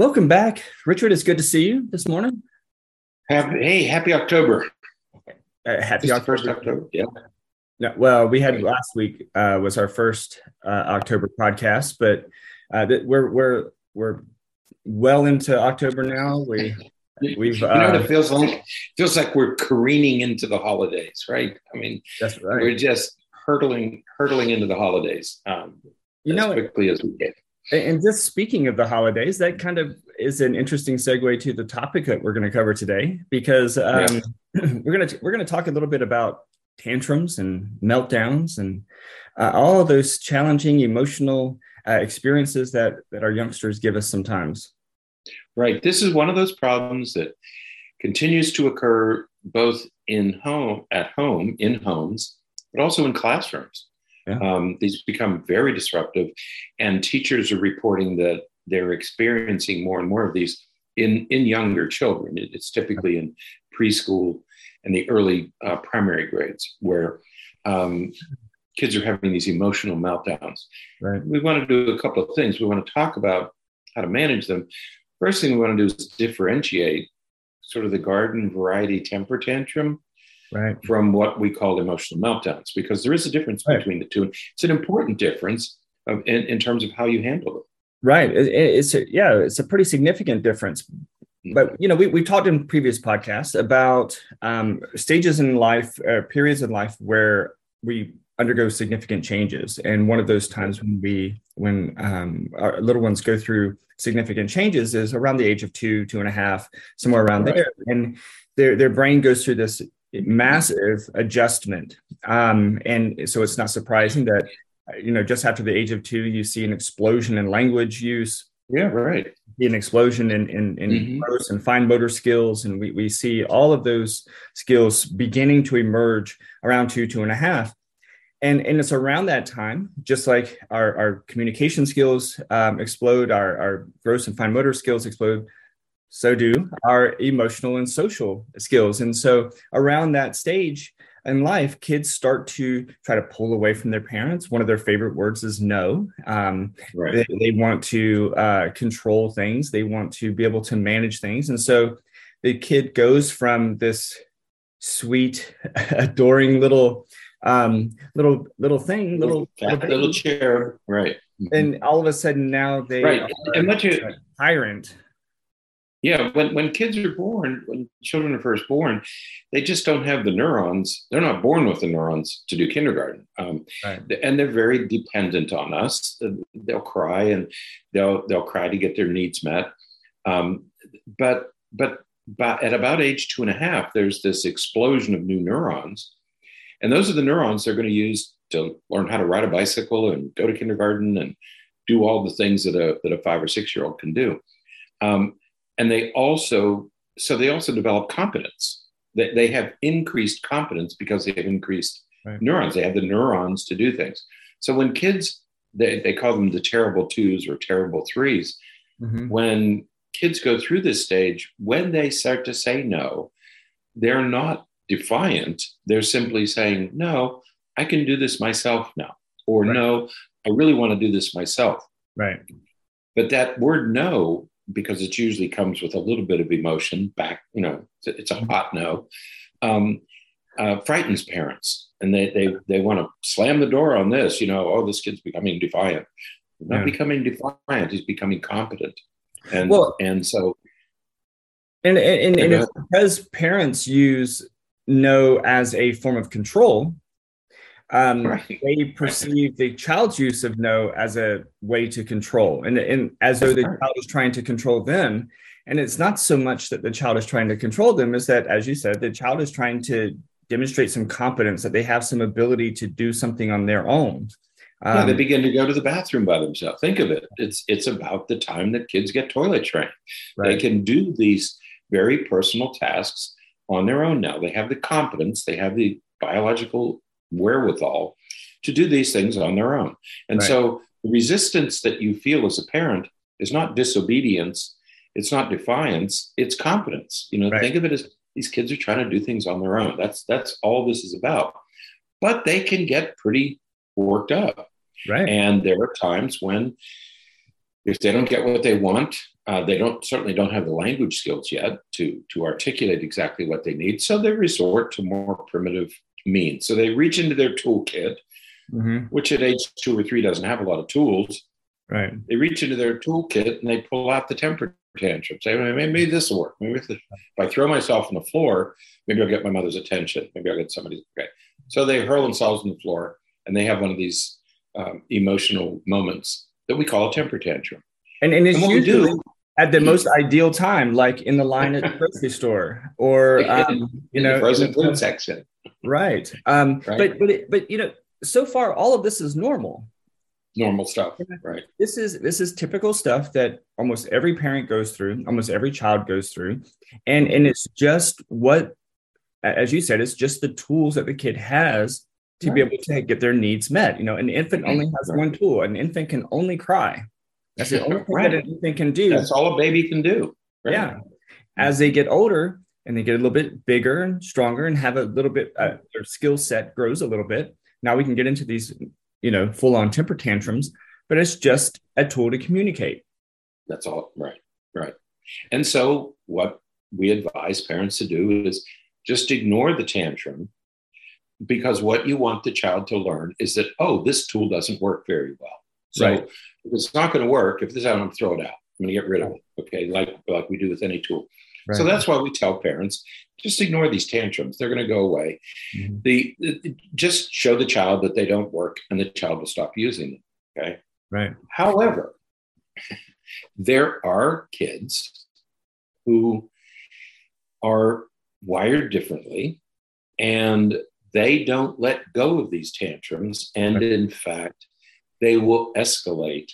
Welcome back, Richard. It's good to see you this morning. Happy, hey, happy October. Uh, happy October. First October. Yeah. No, well, we had last week uh, was our first uh, October podcast, but uh, th- we're we're we're well into October now. We we've you know what uh, it feels like? feels like we're careening into the holidays, right? I mean, that's right. we're just hurtling hurtling into the holidays um, You as know, quickly as we can. And just speaking of the holidays, that kind of is an interesting segue to the topic that we're going to cover today, because um, we're going to we're going to talk a little bit about tantrums and meltdowns and uh, all of those challenging emotional uh, experiences that that our youngsters give us sometimes. Right. This is one of those problems that continues to occur both in home, at home, in homes, but also in classrooms. Yeah. Um, these become very disruptive, and teachers are reporting that they're experiencing more and more of these in in younger children. It- it's typically in preschool and the early uh, primary grades where um, kids are having these emotional meltdowns Right. we want to do a couple of things. We want to talk about how to manage them. First thing we want to do is differentiate sort of the garden variety temper tantrum Right. from what we call emotional meltdowns, because there is a difference Right. between the two. It's an important difference of, in, in terms of how you handle them. Right. It- it- it's a, yeah, it's a pretty significant difference. But you know, we we talked in previous podcasts about um, stages in life, uh, periods in life where we undergo significant changes, and one of those times when we when um, our little ones go through significant changes is around the age of two, two and a half, somewhere around Right. there, and their their brain goes through this massive adjustment, um, and so it's not surprising that you know just after the age of two, you see an explosion in language use Yeah, right. an explosion in in, in Mhm. gross and fine motor skills, and we we see all of those skills beginning to emerge around two two and a half, and and it's around that time, just like our our communication skills um, explode, our our gross and fine motor skills explode. So do our emotional and social skills, and so around that stage in life, kids start to try to pull away from their parents. One of their favorite words is no. Um, Right. they, they want to uh, control things they want to be able to manage things and so the kid goes from this sweet adoring little um little little thing little Fat little chair. Right. and all of a sudden now they Right. are And what you tyrant Yeah, when, when kids are born, when children are first born, they just don't have the neurons. They're not born with the neurons to do kindergarten. Um, Right. And they're very dependent on us. They'll cry and they'll they'll cry to get their needs met. Um, but but but at about age two and a half, there's this explosion of new neurons, and those are the neurons they're going to use to learn how to ride a bicycle and go to kindergarten and do all the things that a that a five or six year old can do. Um, and they also so they also develop competence they, they have increased competence because they have increased Right. neurons they have the neurons to do things so when kids they, they call them the terrible twos or terrible threes Mhm. when kids go through this stage when they start to say no they're not defiant they're simply saying no i can do this myself now or Right. no i really want to do this myself right but that word no because it usually comes with a little bit of emotion back you know it's a, hot no. Um, uh, frightens parents and they they, they want to slam the door on this you know oh this kid's becoming defiant. He's not Yeah. becoming defiant he's becoming competent. And Well- and so and and, and, and it's because parents use no as a form of control um, Right. they perceive the child's use of no as a way to control. And, and as though the child is trying to control them. And it's not so much that the child is trying to control them is that as you said the child is trying to demonstrate some competence that they have some ability to do something on their own. Yeah, they Um, begin to go to the bathroom by themselves. Think of it. It's it's about the time that kids get toilet trained. They can do these very personal tasks on their own now. They have the competence, they have the biological wherewithal to do these things on their own. And Right. so the resistance that you feel as a parent is not disobedience, it's not defiance, it's competence. You know, Right. think of it as these kids are trying to do things on their own. That's that's all this is about. But they can get pretty worked up. right And there are times when if they don't get what they want, uh, they don't certainly don't have the language skills yet to to articulate exactly what they need. So they resort to more primitive means. So they reach into their toolkit, mm-hmm. which at age two or three doesn't have a lot of tools. Right. They reach into their toolkit and they pull out the temper tantrum. Say, maybe this will work. Maybe if I throw myself on the floor, maybe I'll get my mother's attention. Maybe I'll get somebody's okay. So they hurl themselves on the floor and they have one of these um, emotional moments that we call a temper tantrum. And, and it's and usually do, at the most ideal time, like in the line at the grocery store or, um, you know, frozen food section. Right. Um, right. But, but, it, but, you know, so far, all of this is normal. Normal stuff. Right. This is this is typical stuff that almost every parent goes through almost every child goes through. And and it's just what as you said it's just the tools that the kid has to right. be able to get their needs met. You know an infant only has right. one tool. An infant can only cry. That's the only thing right. that an infant can do. That's all a baby can do. Yeah. As they get older and they get a little bit bigger and stronger and have a little bit uh, their skill set grows a little bit now we can get into these you know, full on temper tantrums, but it's just a tool to communicate. That's all right. Right. And so what we advise parents to do is just ignore the tantrum because what you want the child to learn is that, oh, this tool doesn't work very well. So right. if it's not going to work, if this I'm going to throw it out. I'm going to get rid of it. Okay. Like, like we do with any tool. Right. So that's why we tell parents just ignore these tantrums. They're going to go away. Mm-hmm. The, the, just show the child that they don't work, and the child will stop using them. Okay. Right. However, there are kids who are wired differently, and they don't let go of these tantrums, and right. in fact, they will escalate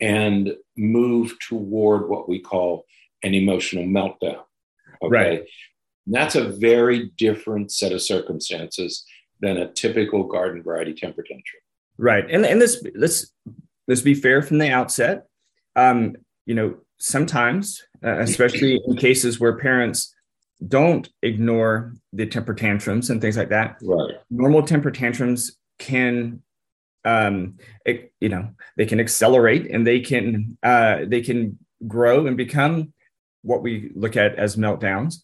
and move toward what we call an emotional meltdown. Okay. Right. And that's a very different set of circumstances than a typical garden variety temper tantrum. Right. And and this let's let's be fair from the outset. Um, you know, sometimes, uh, especially in cases where parents don't ignore the temper tantrums and things like that. Right. Normal temper tantrums can um it, you know they can accelerate and they can uh they can grow and become what we look at as meltdowns.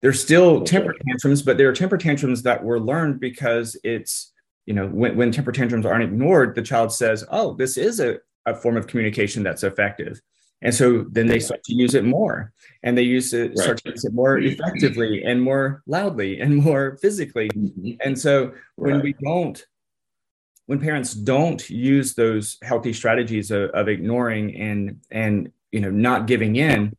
They're still temper tantrums, but they're temper tantrums that were learned because it's, you know, when, when temper tantrums aren't ignored, the child says, oh, this is a, a form of communication that's effective. And so then they start to use it more and they use it, right. start to use it more effectively and more loudly and more physically. Mm-hmm. And so when right. we don't, when parents don't use those healthy strategies of, of ignoring and, and, you know, not giving in,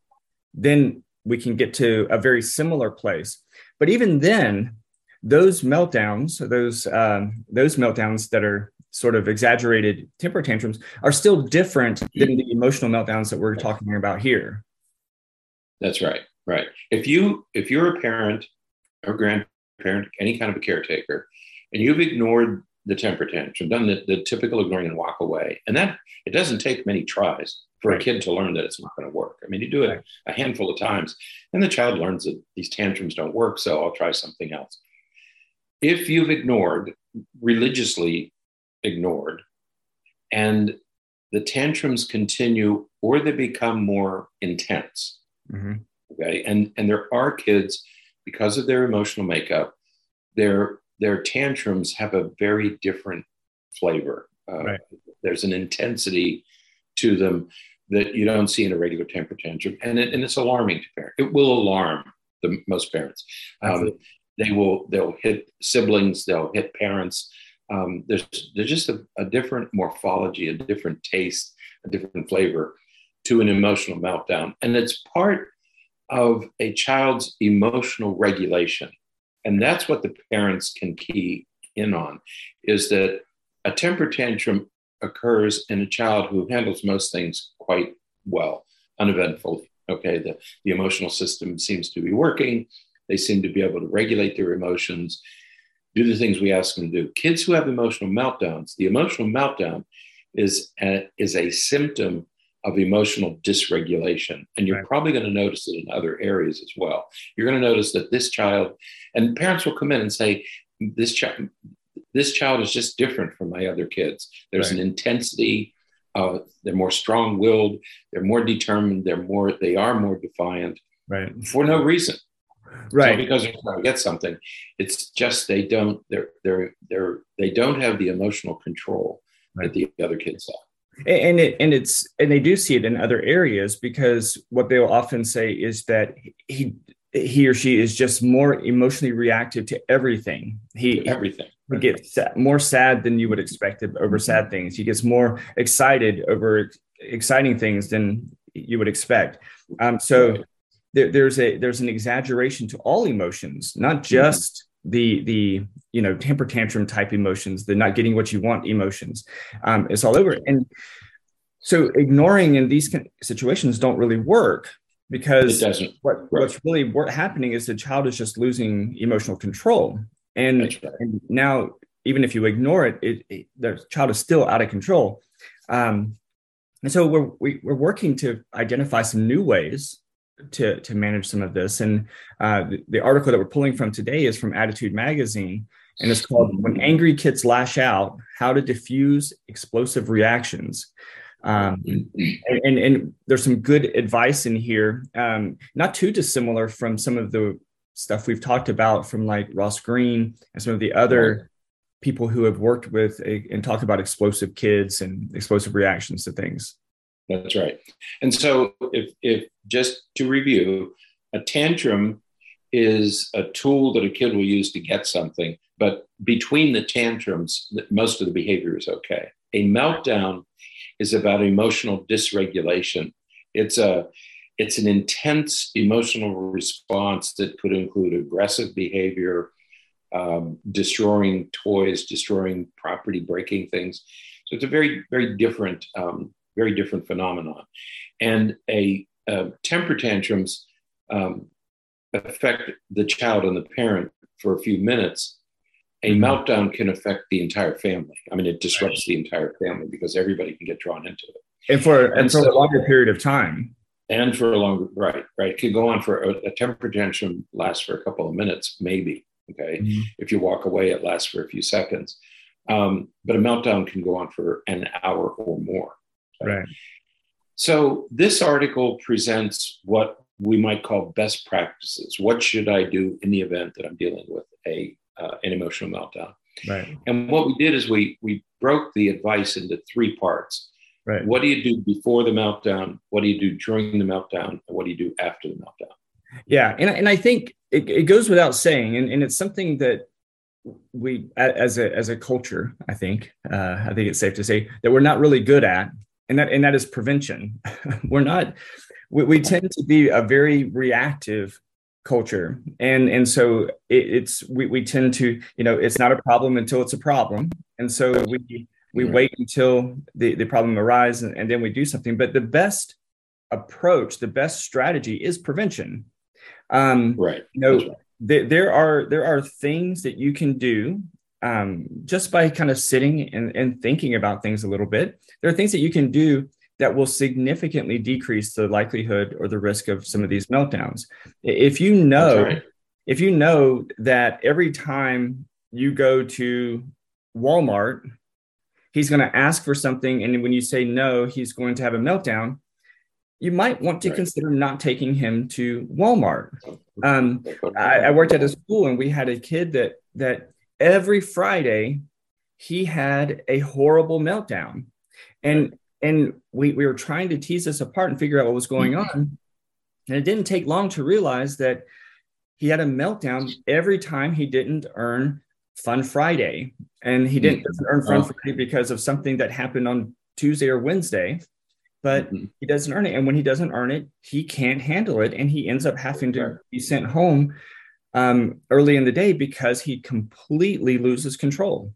then we can get to a very similar place. But even then, those meltdowns, those um, those meltdowns that are sort of exaggerated temper tantrums, are still different than the emotional meltdowns that we're talking about here. That's right. Right. If you if you're a parent or grandparent, any kind of a caretaker, and you've ignored the temper tantrum, done the, the typical ignoring and walk away, and that it doesn't take many tries for right. a kid to learn that it's not going to work. I mean, you do it a handful of times, and the child learns that these tantrums don't work, so I'll try something else. If you've ignored, religiously ignored, and the tantrums continue or they become more intense. Mm-hmm. Okay. And and there are kids, because of their emotional makeup, their their tantrums have a very different flavor. Uh, right. There's an intensity to them that you don't see in a regular temper tantrum, and, it, and it's alarming to parents. It will alarm the most parents. Um, they will they'll hit siblings, they'll hit parents. Um, there's there's just a, a, different morphology, a different taste, a different flavor to an emotional meltdown, and it's part of a child's emotional regulation, and that's what the parents can key in on, is that a temper tantrum occurs in a child who handles most things quite well, uneventfully. Okay, the, the emotional system seems to be working. They seem to be able to regulate their emotions, do the things we ask them to do. Kids who have emotional meltdowns, the emotional meltdown is a, is a symptom of emotional dysregulation. And you're right. probably going to notice it in other areas as well. You're going to notice that this child, and parents will come in and say, this child, this child is just different from my other kids. There's right. an intensity, uh, they're more strong-willed, they're more determined, they're more, they are more defiant, right, for no reason, right? because they're trying to get something. It's just they don't, they're, they're, they're, they don't have the emotional control right. that the other kids have. And it, and it's and they do see it in other areas because what they'll often say is that he he or she is just more emotionally reactive to everything. He everything. He gets more sad than you would expect over sad things. He gets more excited over exciting things than you would expect. Um, so there, there's a there's an exaggeration to all emotions, not mm-hmm. just mm-hmm. the the you know temper tantrum type emotions, the not getting what you want emotions. Um, it's all over and. So ignoring in these situations don't really work because what, right. what's really happening is the child is just losing emotional control and, right. and now even if you ignore it, it, it, the child is still out of control um, and so we're we, are we are working to identify some new ways to to manage some of this and uh, the, the article that we're pulling from today is from ADDitude magazine and it's called when angry kids lash out how to diffuse explosive reactions um, and, and, and, there's some good advice in here, um, not too dissimilar from some of the stuff we've talked about from like Ross Greene and some of the other people who have worked with a, and talk about explosive kids and explosive reactions to things. That's right. And so, if, if just to review, a tantrum is a tool that a kid will use to get something, but between the tantrums, most of the behavior is okay. A meltdown is about emotional dysregulation. It's a it's an intense emotional response that could include aggressive behavior, um, destroying toys, destroying property, breaking things. So it's a very, very different, um, very different phenomenon. And a, a temper tantrums um, affect the child and the parent for a few minutes a mm-hmm. meltdown can affect the entire family. I mean, it disrupts the entire family because everybody can get drawn into it. And for and, and for so, a longer period of time. And for a longer right, right. It could go on for a, a temper tantrum lasts for a couple of minutes, maybe. Okay. Mm-hmm. If you walk away, it lasts for a few seconds. Um, but a meltdown can go on for an hour or more. Okay? Right. So this article presents what we might call best practices. What should I do in the event that I'm dealing with a uh, an emotional meltdown. Right. And what we did is we we broke the advice into three parts. Right. What do you do before the meltdown? What do you do during the meltdown? And what do you do after the meltdown? Yeah, and and I think it, it goes without saying, and, and it's something that we as a as a culture, I think uh, I think it's safe to say that we're not really good at, and that and that is prevention. we're not. We, we tend to be a very reactive culture. And and so it, it's we, we tend to you know it's not a problem until it's a problem. And so we we right. wait until the, the problem arises and, and then we do something. But the best approach the best strategy is prevention. Um right. you know right. th- there are there are things that you can do um just by kind of sitting and, and thinking about things a little bit. There are things that you can do that will significantly decrease the likelihood or the risk of some of these meltdowns. If you know, right. if you know that every time you go to Walmart, he's going to ask for something, and when you say no, he's going to have a meltdown. You might want to right. consider not taking him to Walmart. Um, I, I worked at a school, and we had a kid that that every Friday he had a horrible meltdown, and and we, we were trying to tease this apart and figure out what was going mm-hmm. on. And it didn't take long to realize that he had a meltdown every time he didn't earn Fun Friday. And he didn't mm-hmm. earn Fun oh. Friday because of something that happened on Tuesday or Wednesday, but mm-hmm. he doesn't earn it. And when he doesn't earn it, he can't handle it. And he ends up having to be sent home um, early in the day because he completely loses control.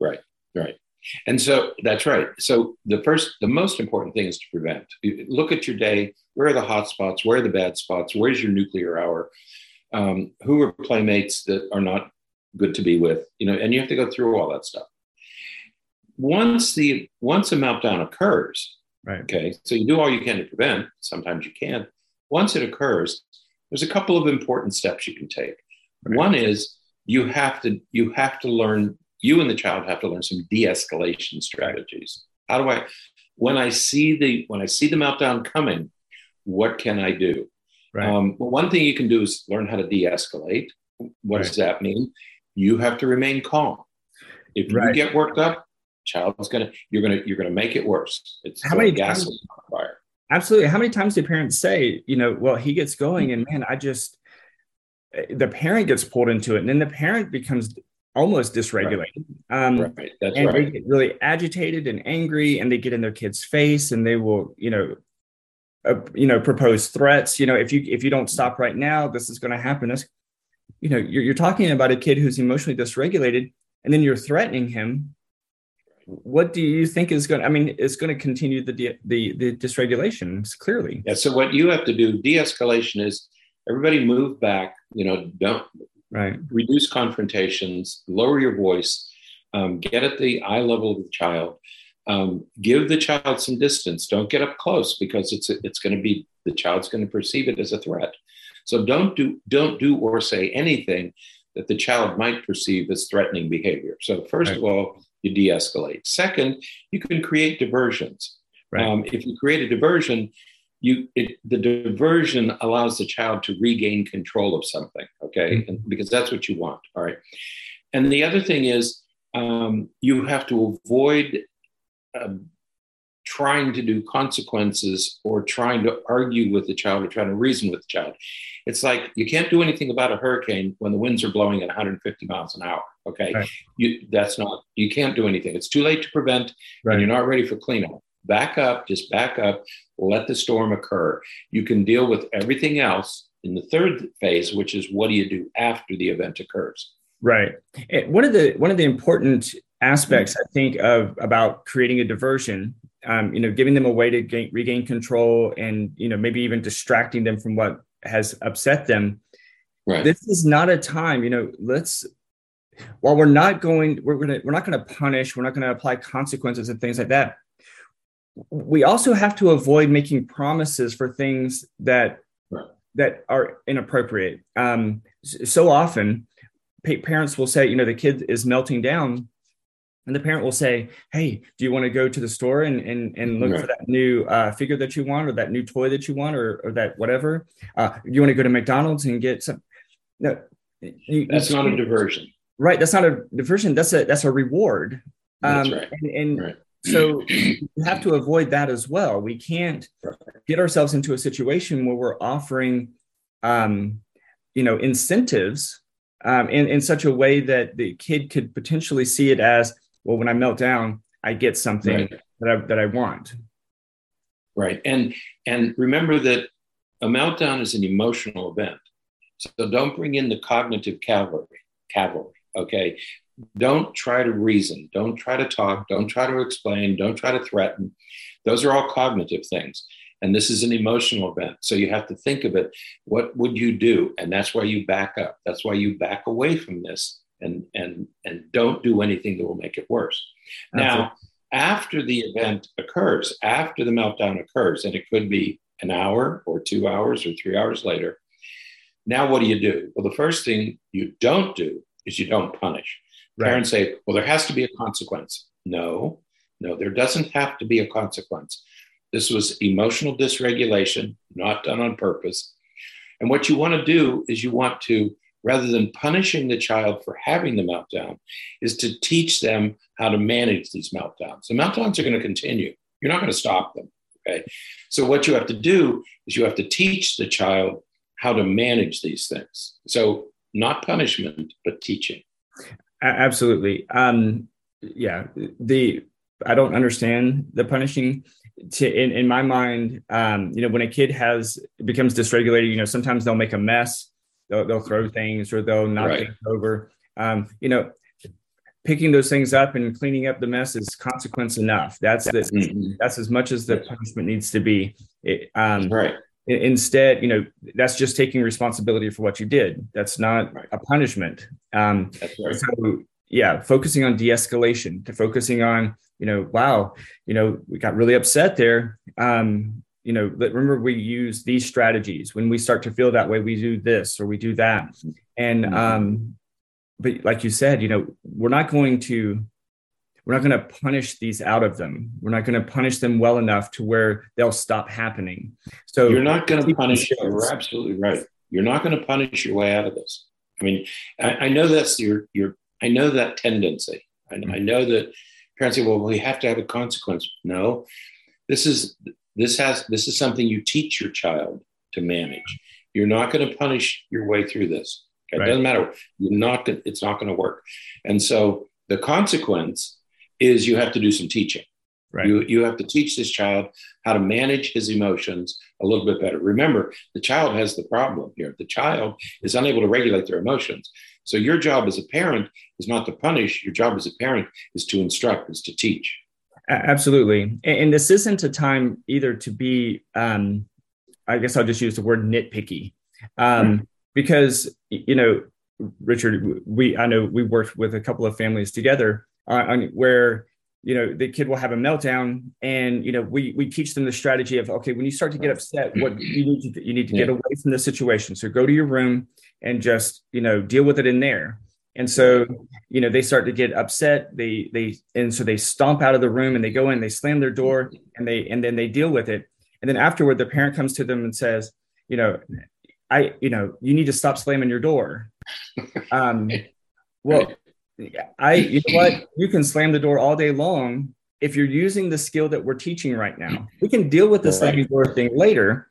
Right, right. And so that's right. So the first, the most important thing is to prevent. Look at your day. Where are the hot spots? Where are the bad spots? Where's your nuclear hour? Um, who are playmates that are not good to be with? You know, and you have to go through all that stuff. Once the once a meltdown occurs, right? Okay, so you do all you can to prevent. Sometimes you can't. Once it occurs, there's a couple of important steps you can take. Right. One is you have to you have to learn you and the child have to learn some de-escalation strategies. How do I, when I see the when I see the meltdown coming, what can I do? Right. Um, well, one thing you can do is learn how to de-escalate. What right. does that mean? You have to remain calm. If right. you get worked up, child's gonna you're gonna you're gonna make it worse. It's how many gas on fire. Absolutely. How many times do parents say, you know, well, he gets going, and man, I just the parent gets pulled into it, and then the parent becomes almost dysregulated. Right. Um, right. That's and right. they get really agitated and angry, and they get in their kid's face, and they will, you know, uh, you know, propose threats. You know, if you if you don't stop right now, this is going to happen. This, you know, you're, you're talking about a kid who's emotionally dysregulated, and then you're threatening him. What do you think is going? to, I mean, it's going to continue the the the dysregulation clearly. Yeah. So what you have to do, de-escalation is everybody move back. You know, don't right reduce confrontations, lower your voice, um, get at the eye level of the child um, give the child some distance. Don't get up close because it's it's going to be the child's going to perceive it as a threat. So don't do don't do or say anything that the child might perceive as threatening behavior. So first right. of all, you de-escalate. Second, you can create diversions. Right. Um, if you create a diversion, you it, the diversion allows the child to regain control of something. Okay, mm-hmm. and, because that's what you want. All right. And the other thing is um, you have to avoid um, trying to do consequences or trying to argue with the child or trying to reason with the child. It's like you can't do anything about a hurricane when the winds are blowing at 150 miles an hour. Okay, right. you that's not you can't do anything. It's too late to prevent, right. and you're not ready for cleanup. Back up, just back up. Let the storm occur. You can deal with everything else in the third phase, which is what do you do after the event occurs. Right. One of the one of the important aspects I think of about creating a diversion, um, you know, giving them a way to gain, regain control, and you know, maybe even distracting them from what has upset them. Right. This is not a time, you know. Let's while we're not going, we're gonna we're not going to punish, we're not going to apply consequences and things like that. We also have to avoid making promises for things that right. that are inappropriate. Um, so often, parents will say, you know, the kid is melting down and the parent will say hey do you want to go to the store and and, and look right. for that new uh, figure that you want or that new toy that you want or, or that whatever uh, you want to go to mcdonald's and get some no you, that's you, not a diversion right that's not a diversion that's a that's a reward um, right. and, and right. So you have to avoid that as well. We can't get ourselves into a situation where we're offering um, you know incentives um, in, in such a way that the kid could potentially see it as well when i melt down i get something right. that i that i want. Right. And and remember that a meltdown is an emotional event. So don't bring in the cognitive cavalry cavalry okay don't try to reason. Don't try to talk. Don't try to explain. Don't try to threaten. Those are all cognitive things. And this is an emotional event. So you have to think of it. What would you do? And that's why you back up. That's why you back away from this and and and don't do anything that will make it worse. now, after the event occurs, after the meltdown occurs, and it could be an hour or two hours or three hours later, now what do you do? Well, the first thing you don't do is you don't punish. Right. Parents say, well, there has to be a consequence. No, no, there doesn't have to be a consequence. This was emotional dysregulation, not done on purpose. And what you want to do is you want to rather than punishing the child for having the meltdown, is to teach them how to manage these meltdowns. The meltdowns are going to continue. You're not going to stop them. Okay. So what you have to do is you have to teach the child how to manage these things. So not punishment, but teaching. Absolutely. Um, yeah. The I don't understand the punishing. To, in, in my mind, um, you know, when a kid has becomes dysregulated, you know, sometimes they'll make a mess They'll, they'll throw things or they'll knock right. things over. Um, you know, picking those things up and cleaning up the mess is consequence enough. That's the, mm-hmm. that's as much as the punishment needs to be. It, um, right. Instead, you know, that's just taking responsibility for what you did. That's not right. a punishment. Um, right. So, yeah, focusing on de-escalation, to focusing on, you know, wow, you know, we got really upset there. Um, you know remember we use these strategies when we start to feel that way we do this or we do that and mm-hmm. um but like you said you know we're not going to we're not going to punish these out of them. We're not going to punish them well enough to where they'll stop happening. So you're not going to punish. You're absolutely right. You're not going to punish your way out of this. I mean, I, I know that's your your. I know that tendency. I, mm-hmm. I know that parents say, "Well, we have to have a consequence." No, this is this has this is something you teach your child to manage. You're not going to punish your way through this. It right. doesn't matter. You're not. Gonna, it's not going to work. And so the consequence is you have to do some teaching. Right. You, you have to teach this child how to manage his emotions a little bit better. Remember, the child has the problem here. The child is unable to regulate their emotions. So your job as a parent is not to punish. Your job as a parent is to instruct, is to teach. Absolutely. And this isn't a time either to be, um, I guess I'll just use the word nitpicky. Um, because, you know, Richard, we I know we worked with a couple of families together on, where you know the kid will have a meltdown and you know we we teach them the strategy of okay when you start to get upset what you need to you need to yeah. get away from the situation. So go to your room and just you know deal with it in there. And so you know they start to get upset. They they and so they stomp out of the room and they go in they slam their door and they and then they deal with it. And then afterward the parent comes to them and says you know i you know you need to stop slamming your door. Um well I, you know what? You can slam the door all day long if you're using the skill that we're teaching right now. We can deal with the right. slamming door thing later.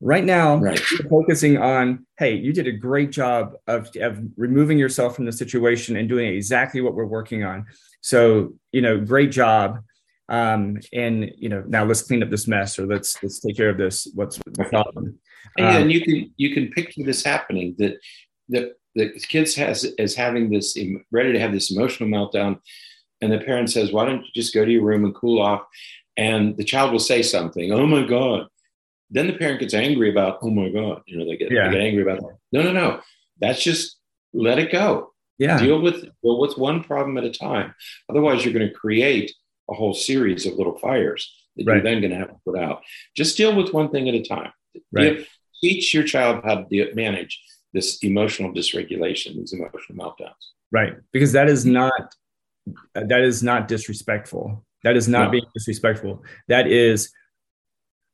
Right now, right. we're focusing on, hey, you did a great job of, of removing yourself from the situation and doing exactly what we're working on. So, you know, great job. Um, and you know, now let's clean up this mess or let's let's take care of this. What's the problem? Um, and you can you can picture this happening that that the kids has is having this ready to have this emotional meltdown and the parent says why don't you just go to your room and cool off and the child will say something oh my god then the parent gets angry about oh my god you know they get, yeah. they get angry about it. no no no that's just let it go yeah deal with deal with one problem at a time otherwise you're going to create a whole series of little fires that right. you're then going to have to put out just deal with one thing at a time right. teach your child how to manage this emotional dysregulation, these emotional meltdowns. Right, because that is not that is not disrespectful. That is not no. being disrespectful. That is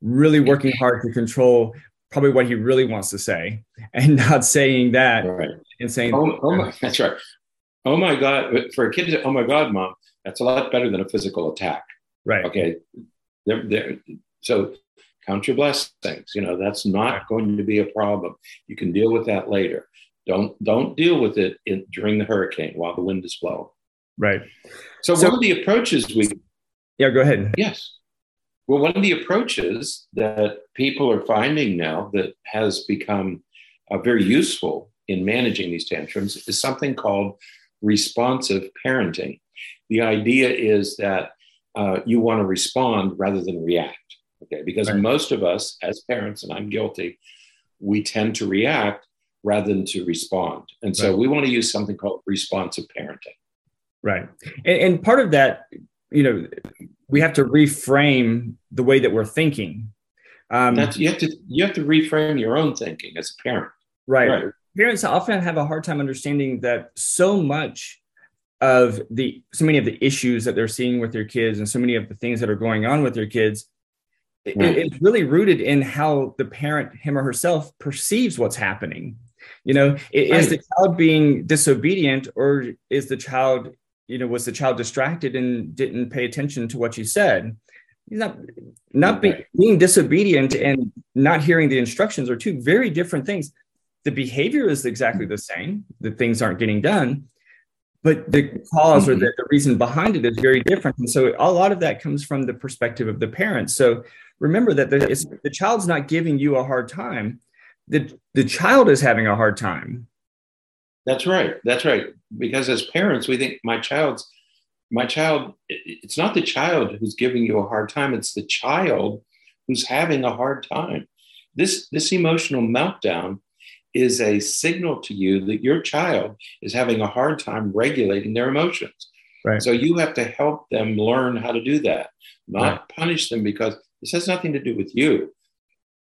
really working hard to control probably what he really wants to say and not saying that right. and saying oh, oh my, that's right oh my god for a kid to say oh my god mom that's a lot better than a physical attack right okay they're, they're, so count your blessings. You know, that's not going to be a problem. You can deal with that later. Don't don't deal with it in, during the hurricane while the wind is blowing. Right. So, so one of the approaches we yeah go ahead yes well one of the approaches that people are finding now that has become uh, very useful in managing these tantrums is something called responsive parenting. The idea is that uh, you want to respond rather than react. Okay. Because right. most of us, as parents, and I'm guilty, we tend to react rather than to respond. And so right. we want to use something called responsive parenting. Right. And, and part of that, you know, we have to reframe the way that we're thinking. Um, That's, you have to you have to reframe your own thinking as a parent. Right. right. Parents often have a hard time understanding that so much of the so many of the issues that they're seeing with their kids and so many of the things that are going on with their kids it, it's really rooted in how the parent, him or herself, perceives what's happening. You know, is the child being disobedient, or is the child, you know, was the child distracted and didn't pay attention to what you said? He's not not be, being disobedient and not hearing the instructions are two very different things. The behavior is exactly the same. The things aren't getting done, but the cause or mm-hmm. the, the reason behind it is very different. And so a lot of that comes from the perspective of the parents. So remember that the, the child's not giving you a hard time. The, the child is having a hard time. That's right. That's right. Because as parents, we think my child's my child, it's not the child who's giving you a hard time, it's the child who's having a hard time. This, this emotional meltdown is a signal to you that your child is having a hard time regulating their emotions. Right. So you have to help them learn how to do that, not right. punish them because this has nothing to do with you.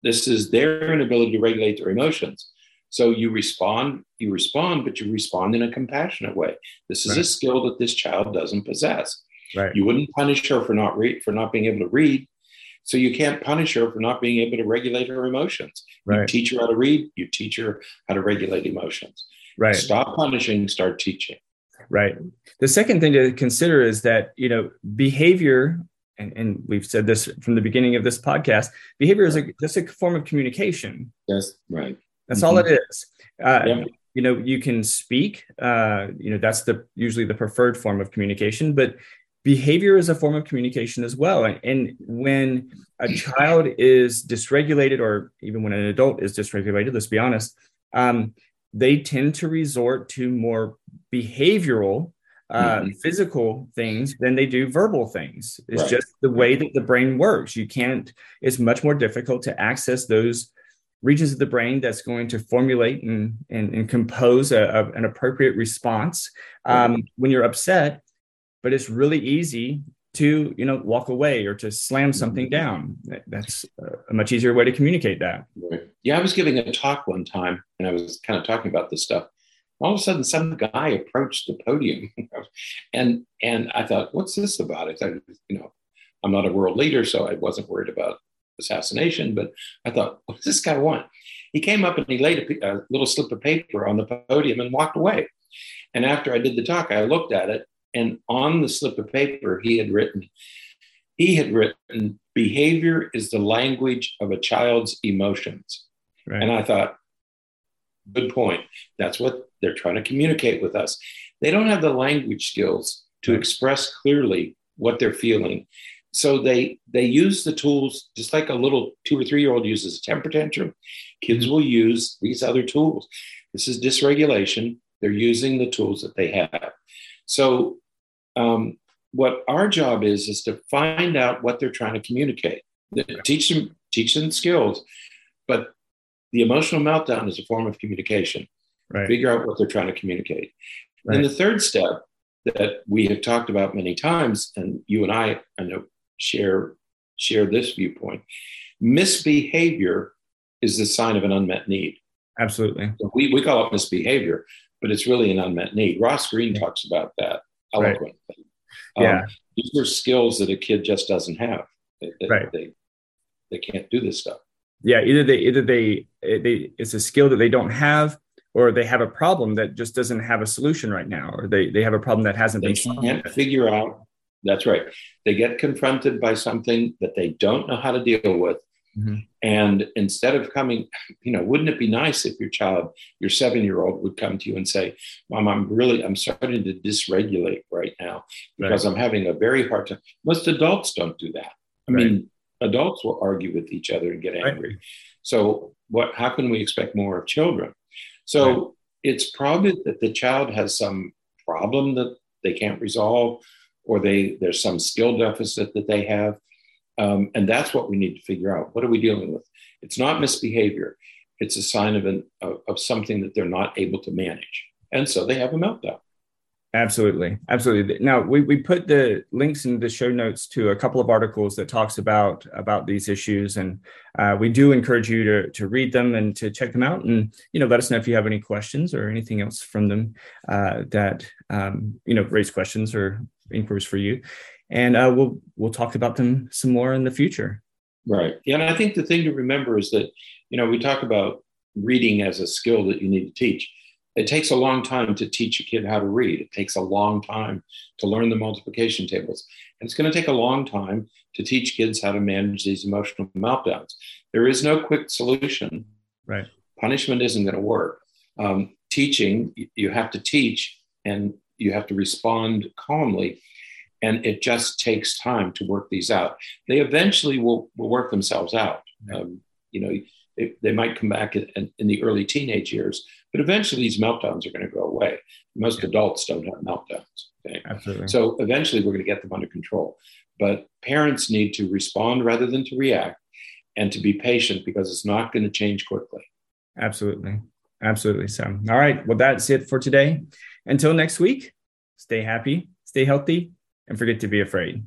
This is their inability to regulate their emotions. So you respond, you respond, but you respond in a compassionate way. This is right. a skill that this child doesn't possess. Right. You wouldn't punish her for not read for not being able to read. So you can't punish her for not being able to regulate her emotions. Right. You teach her how to read, you teach her how to regulate emotions. Right. Stop punishing, start teaching. Right. The second thing to consider is that, you know, behavior, and, and we've said this from the beginning of this podcast, behavior is a, just a form of communication. Yes, right. That's all it is. Uh, Yeah. You know, you can speak. Uh, you know, that's the usually the preferred form of communication, but behavior is a form of communication as well. And, and when a child is dysregulated, or even when an adult is dysregulated, let's be honest, um, they tend to resort to more behavioral, uh, Mhm. physical things than they do verbal things. It's Right. just the way that the brain works. You can't. It's much more difficult to access those regions of the brain that's going to formulate and, and, and compose a, a- an appropriate response um, when you're upset. But it's really easy to you know walk away or to slam something down. That's a much easier way to communicate that. Right. Yeah, I was giving a talk one time and I was kind of talking about this stuff. All of a sudden, some guy approached the podium, and and I thought, "What's this about?" I thought, you know, I'm not a world leader, so I wasn't worried about assassination. But I thought, what does this guy want? He came up and he laid a, a little slip of paper on the podium and walked away. And after I did the talk, I looked at it, and on the slip of paper, he had written, he had written, "Behavior is the language of a child's emotions." Right. And I thought, good point. That's what they're trying to communicate with us. They don't have the language skills to express clearly what they're feeling. So they they use the tools just like a little two or three year old uses a temper tantrum. Kids will use these other tools. This is dysregulation. They're using the tools that they have. So um, what our job is is to find out what they're trying to communicate. Teach them teach them skills, but the emotional meltdown is a form of communication. Right. Figure out what they're trying to communicate. Right. And the third step that we have talked about many times, and you and I, I know, share share this viewpoint. Misbehavior is the sign of an unmet need. Absolutely. We, we call it misbehavior, but it's really an unmet need. Ross Greene talks about that Right. eloquently. Yeah. Um, these are skills that a kid just doesn't have. They, they, Right. they, they can't do this stuff. yeah either they either they they it's a skill that they don't have or they have a problem that just doesn't have a solution right now or they they have a problem that hasn't They been solved can't figure out. That's right. They get confronted by something that they don't know how to deal with. Mhm. And instead of coming, you know, wouldn't it be nice if your child, your seven year old, would come to you and say, Mom, I'm really, I'm starting to dysregulate right now because I'm having a very hard time. Most adults don't do that. I mean, adults will argue with each other and get Right. angry. So, what, how can we expect more of children? So, Right. it's probably that the child has some problem that they can't resolve or they there's some skill deficit that they have. Um, and that's what we need to figure out. What are we dealing with? It's not misbehavior. It's a sign of an of, of something that they're not able to manage. And so they have a meltdown Absolutely, absolutely. Now we, we put the links in the show notes to a couple of articles that talks about about these issues, and uh, we do encourage you to to read them and to check them out, and you know let us know if you have any questions or anything else from them uh, that um, you know raise questions or inquiries for you, and uh, we'll we'll talk about them some more in the future. right yeah and i think the thing to remember is that you know we talk about reading as a skill that you need to teach it takes a long time to teach a kid how to read. It takes a long time to learn the multiplication tables. And it's going to take a long time to teach kids how to manage these emotional meltdowns. There is no quick solution. Right. punishment isn't going to work. Um, teaching, you have to teach and you have to respond calmly. And it just takes time to work these out. They eventually will, will work themselves out. Right. um, you know they, they might come back in, in the early teenage years but eventually these meltdowns are going to go away most Yeah. adults don't have meltdowns okay? Absolutely. so eventually we're going to get them under control but parents need to respond rather than to react and to be patient because it's not going to change quickly Absolutely. Absolutely. So, all right. Well, that's it for today. Until next week, stay happy, stay healthy, and forget to be afraid.